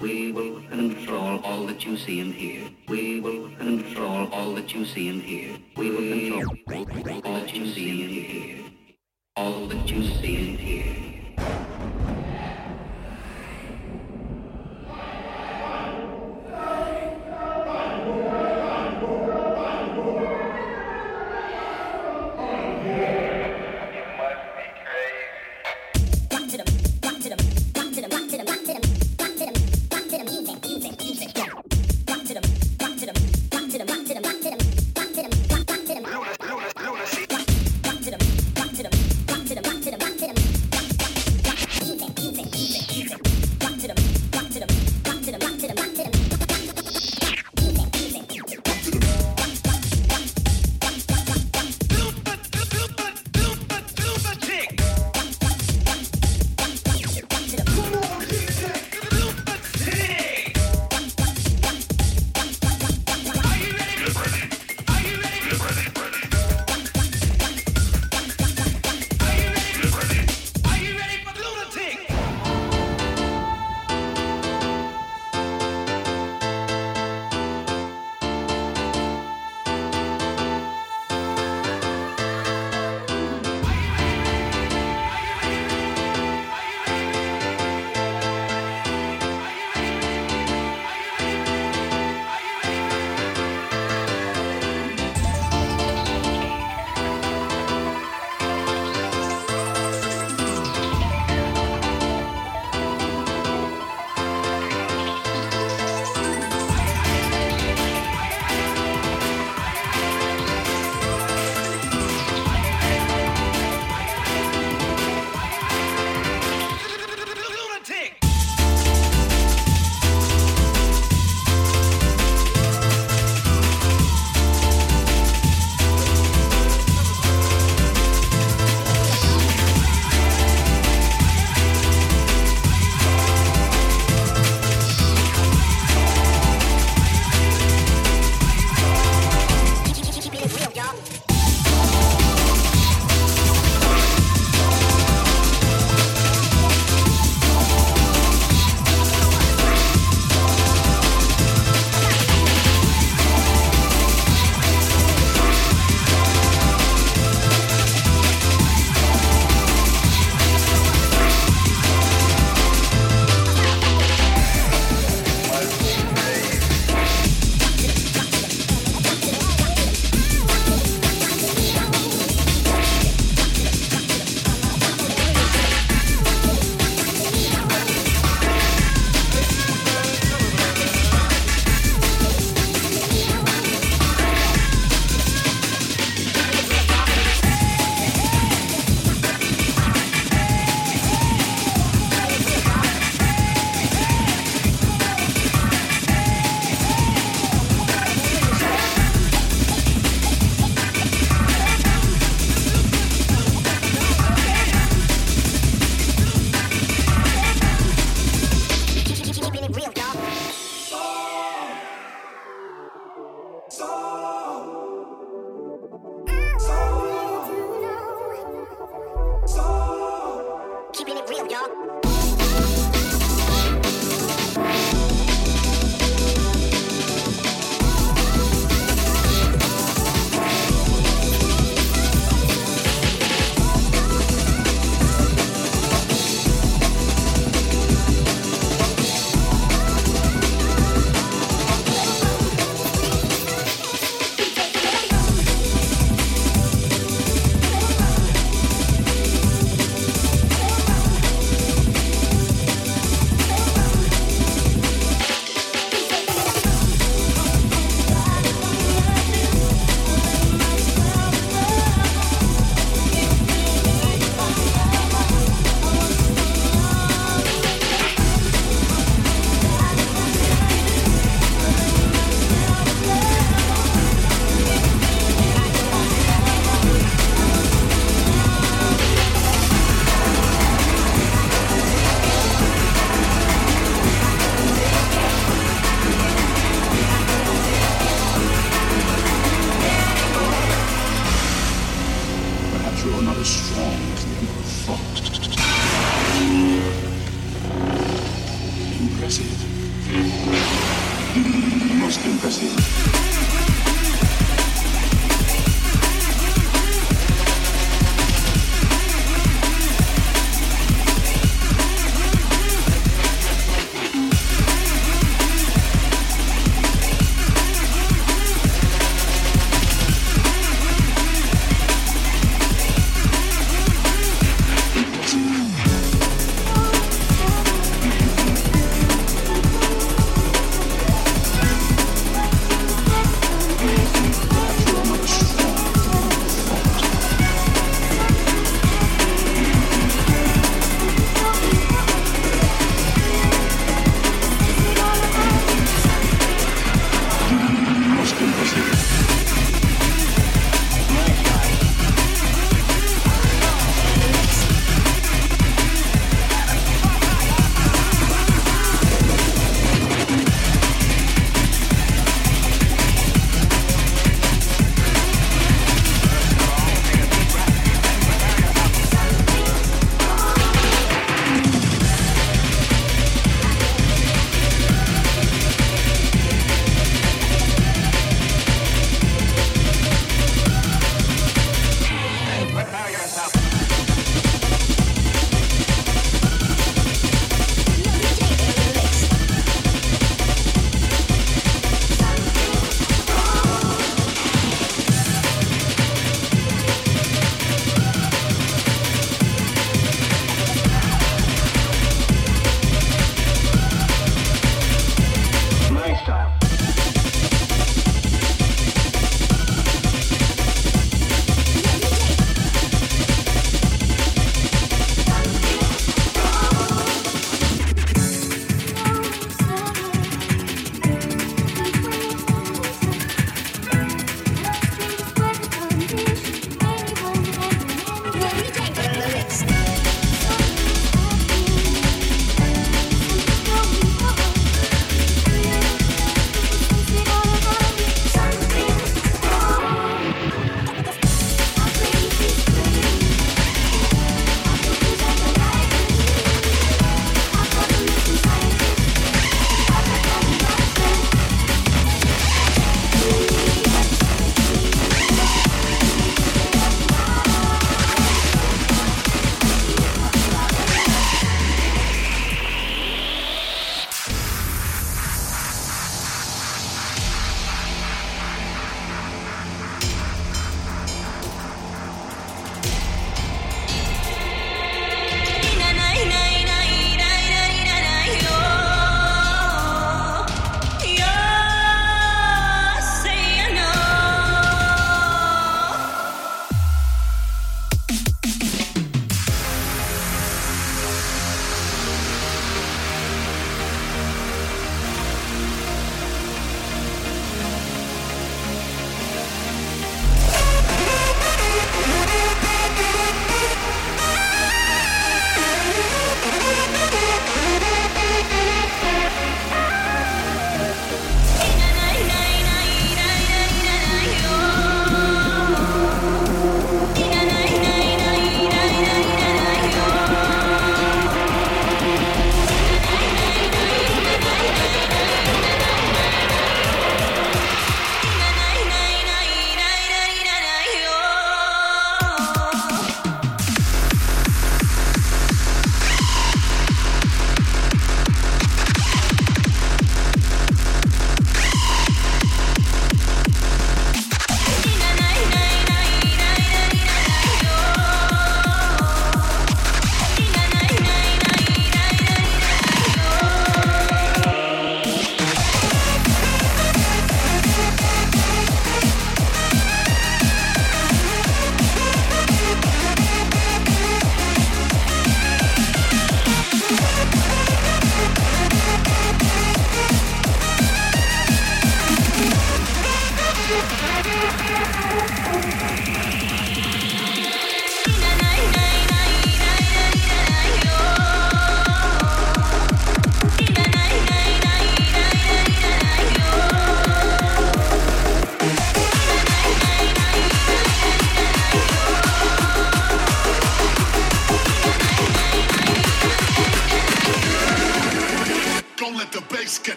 We will control all that you see and hear. We will control all that you see and hear. We will control all that you see and hear. All that you see and hear.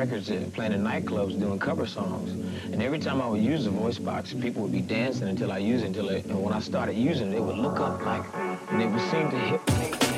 Records, uh, playing in nightclubs, doing cover songs. And every time I would use the voice box, people would be dancing until I used it. Until it, and when I started using it, they would look up like, and they would seem to hit. is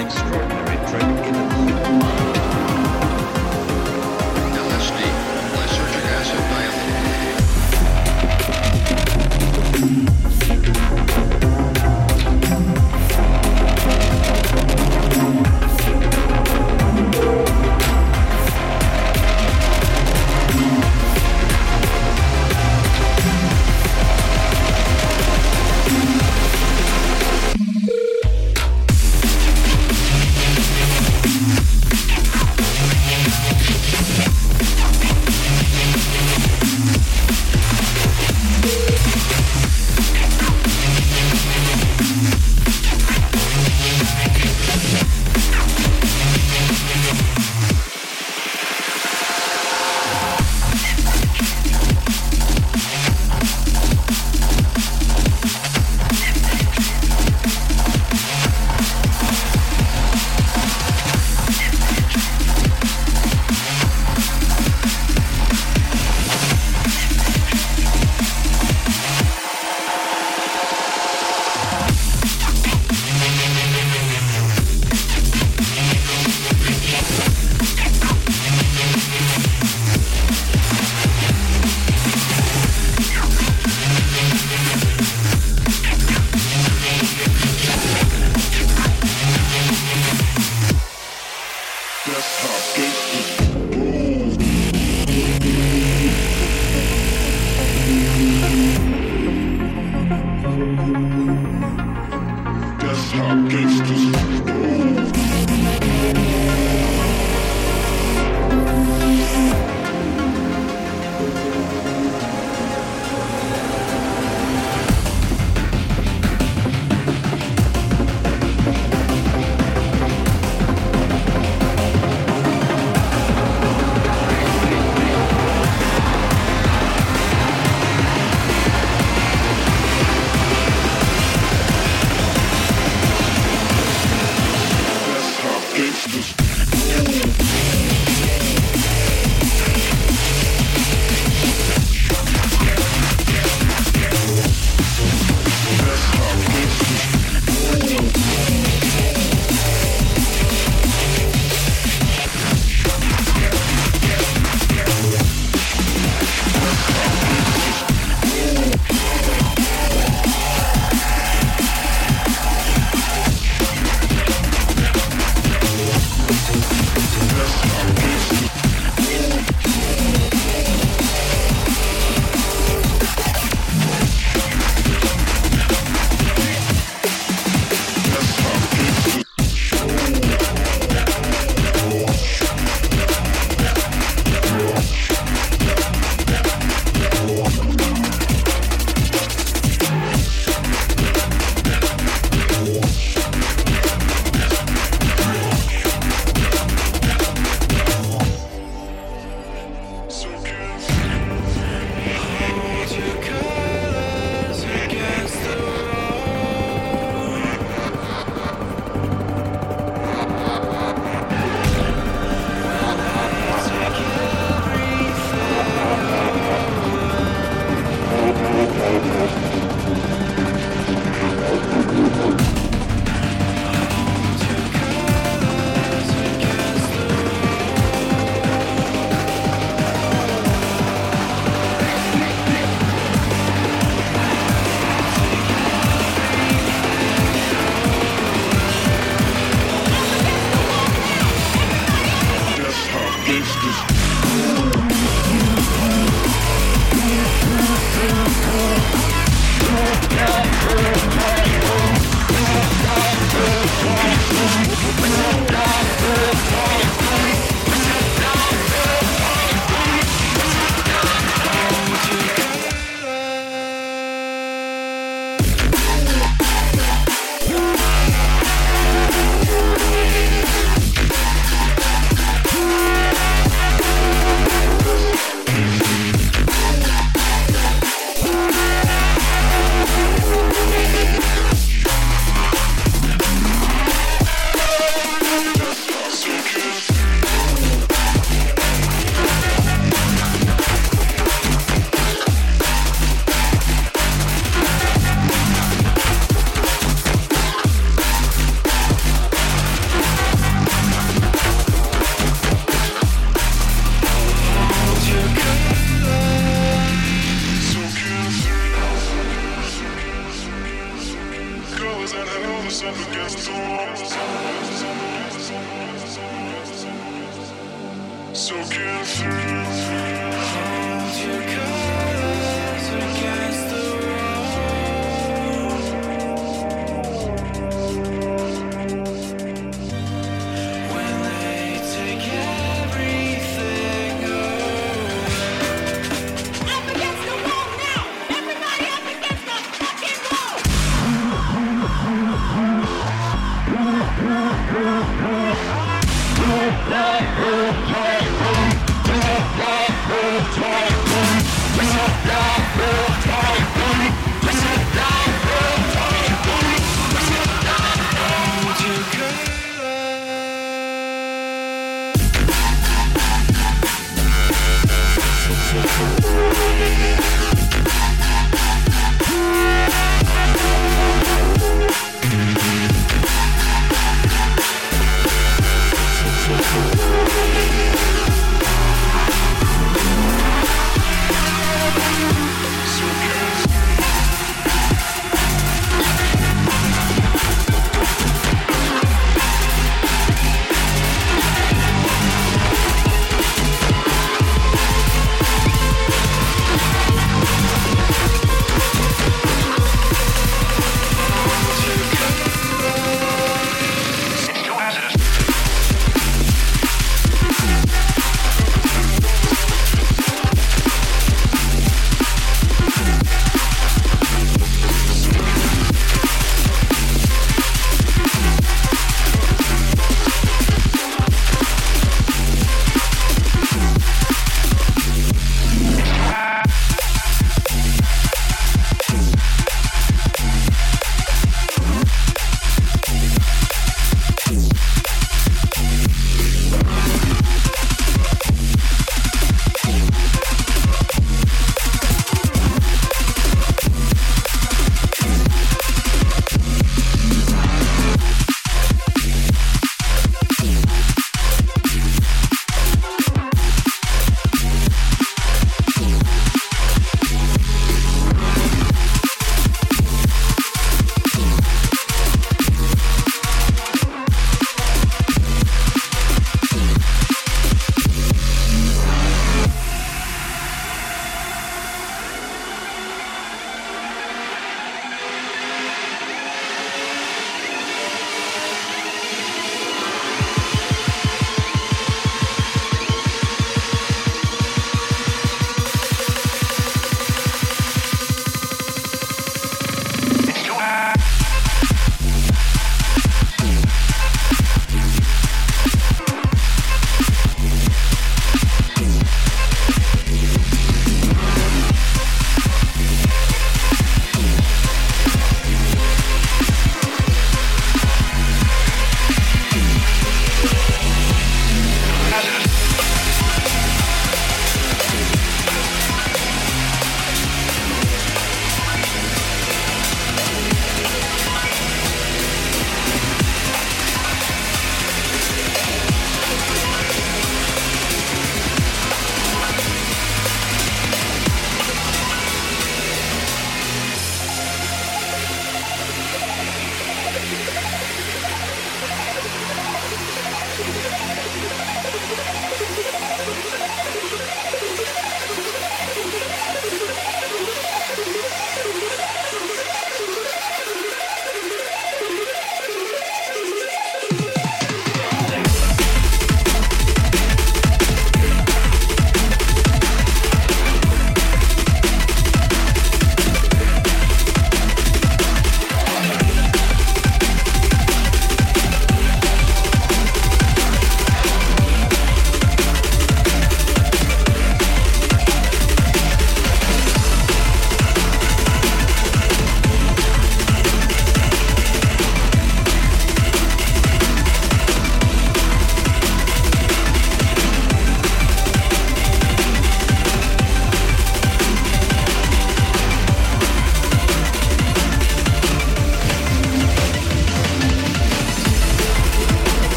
extraordinary.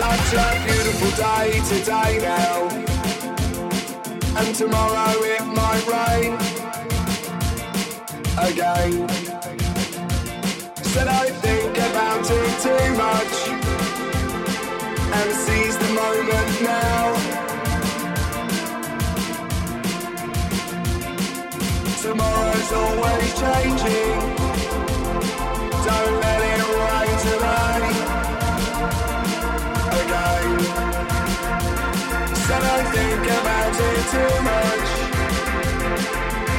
Such a beautiful day today now. And tomorrow it might rain again. So don't think about it too much. And seize the moment now. Tomorrow's always changing. Don't let it rain about it too much.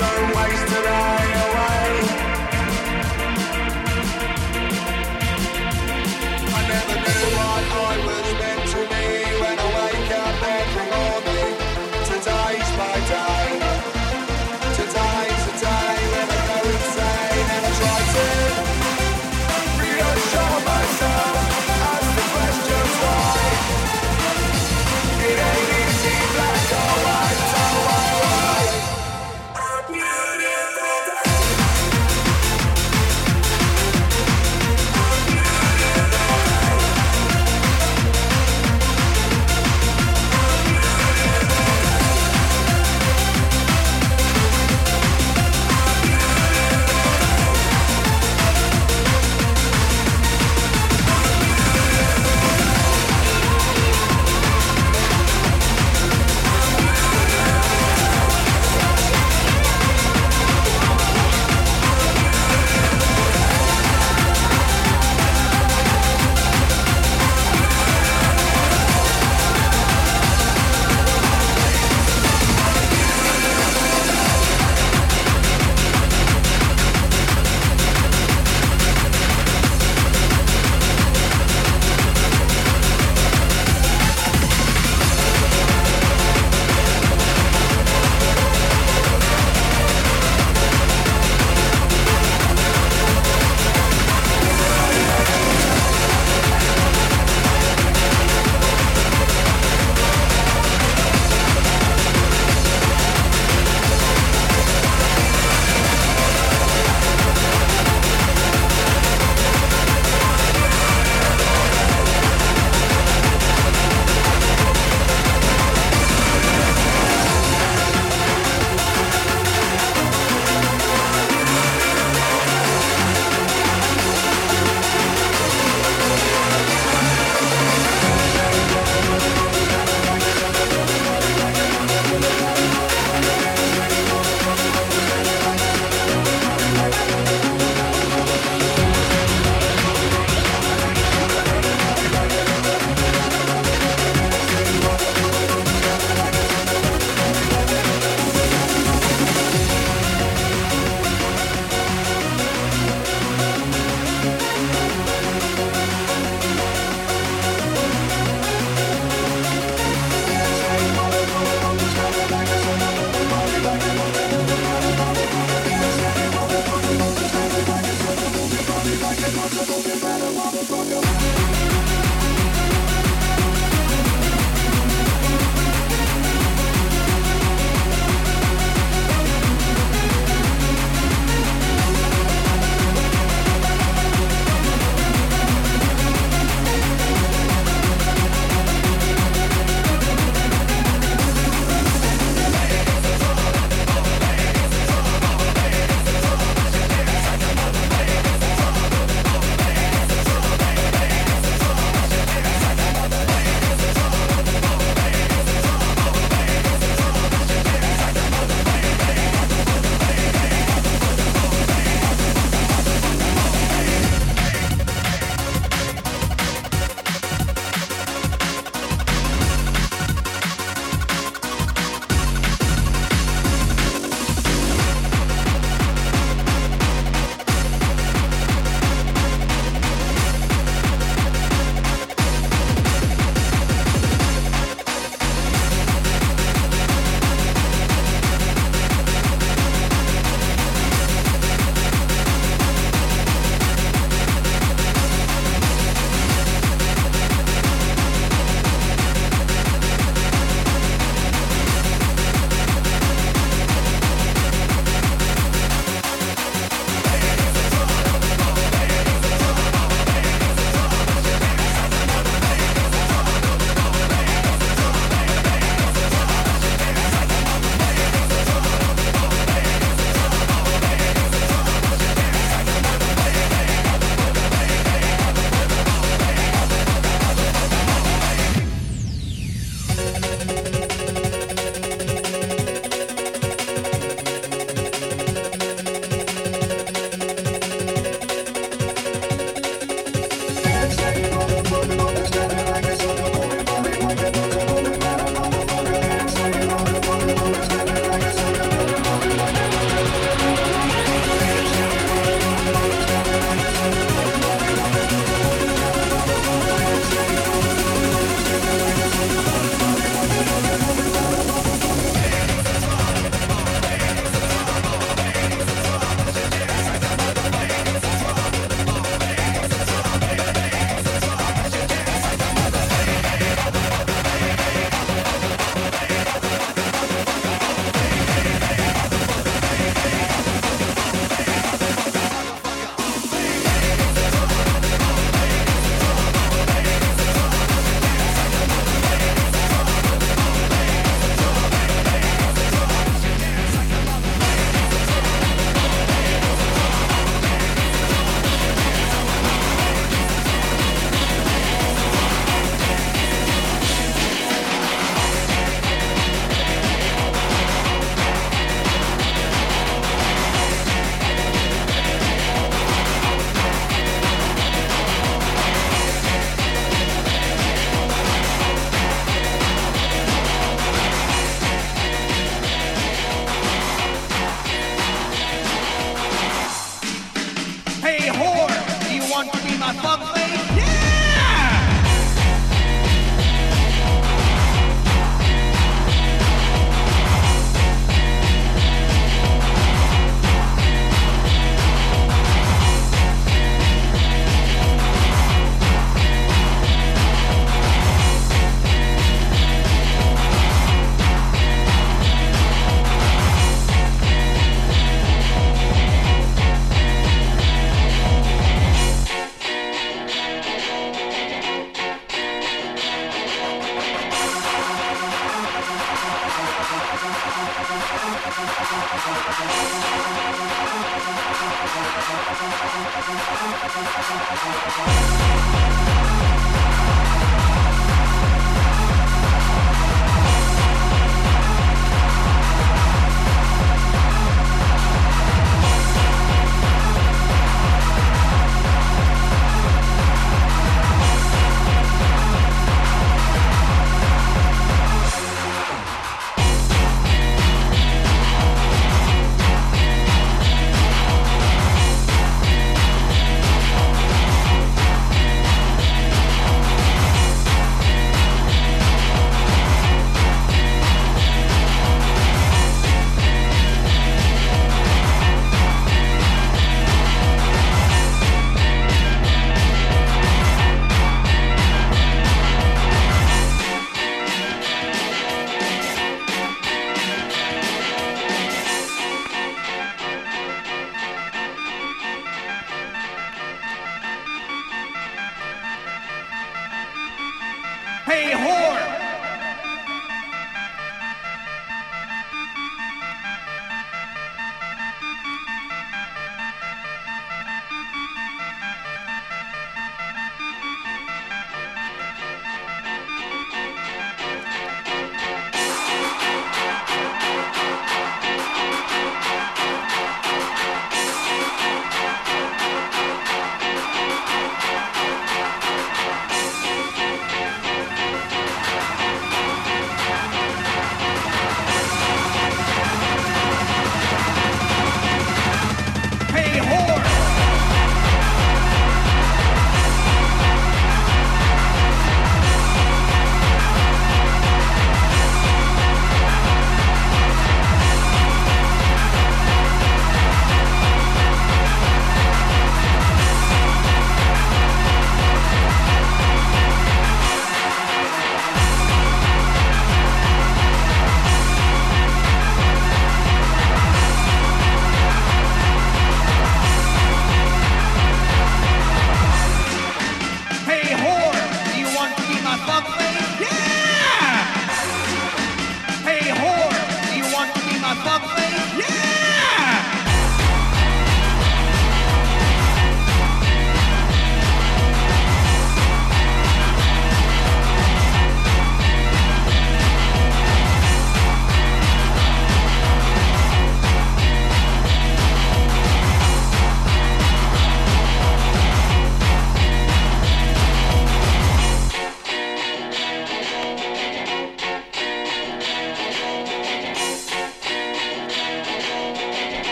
Don't waste today away.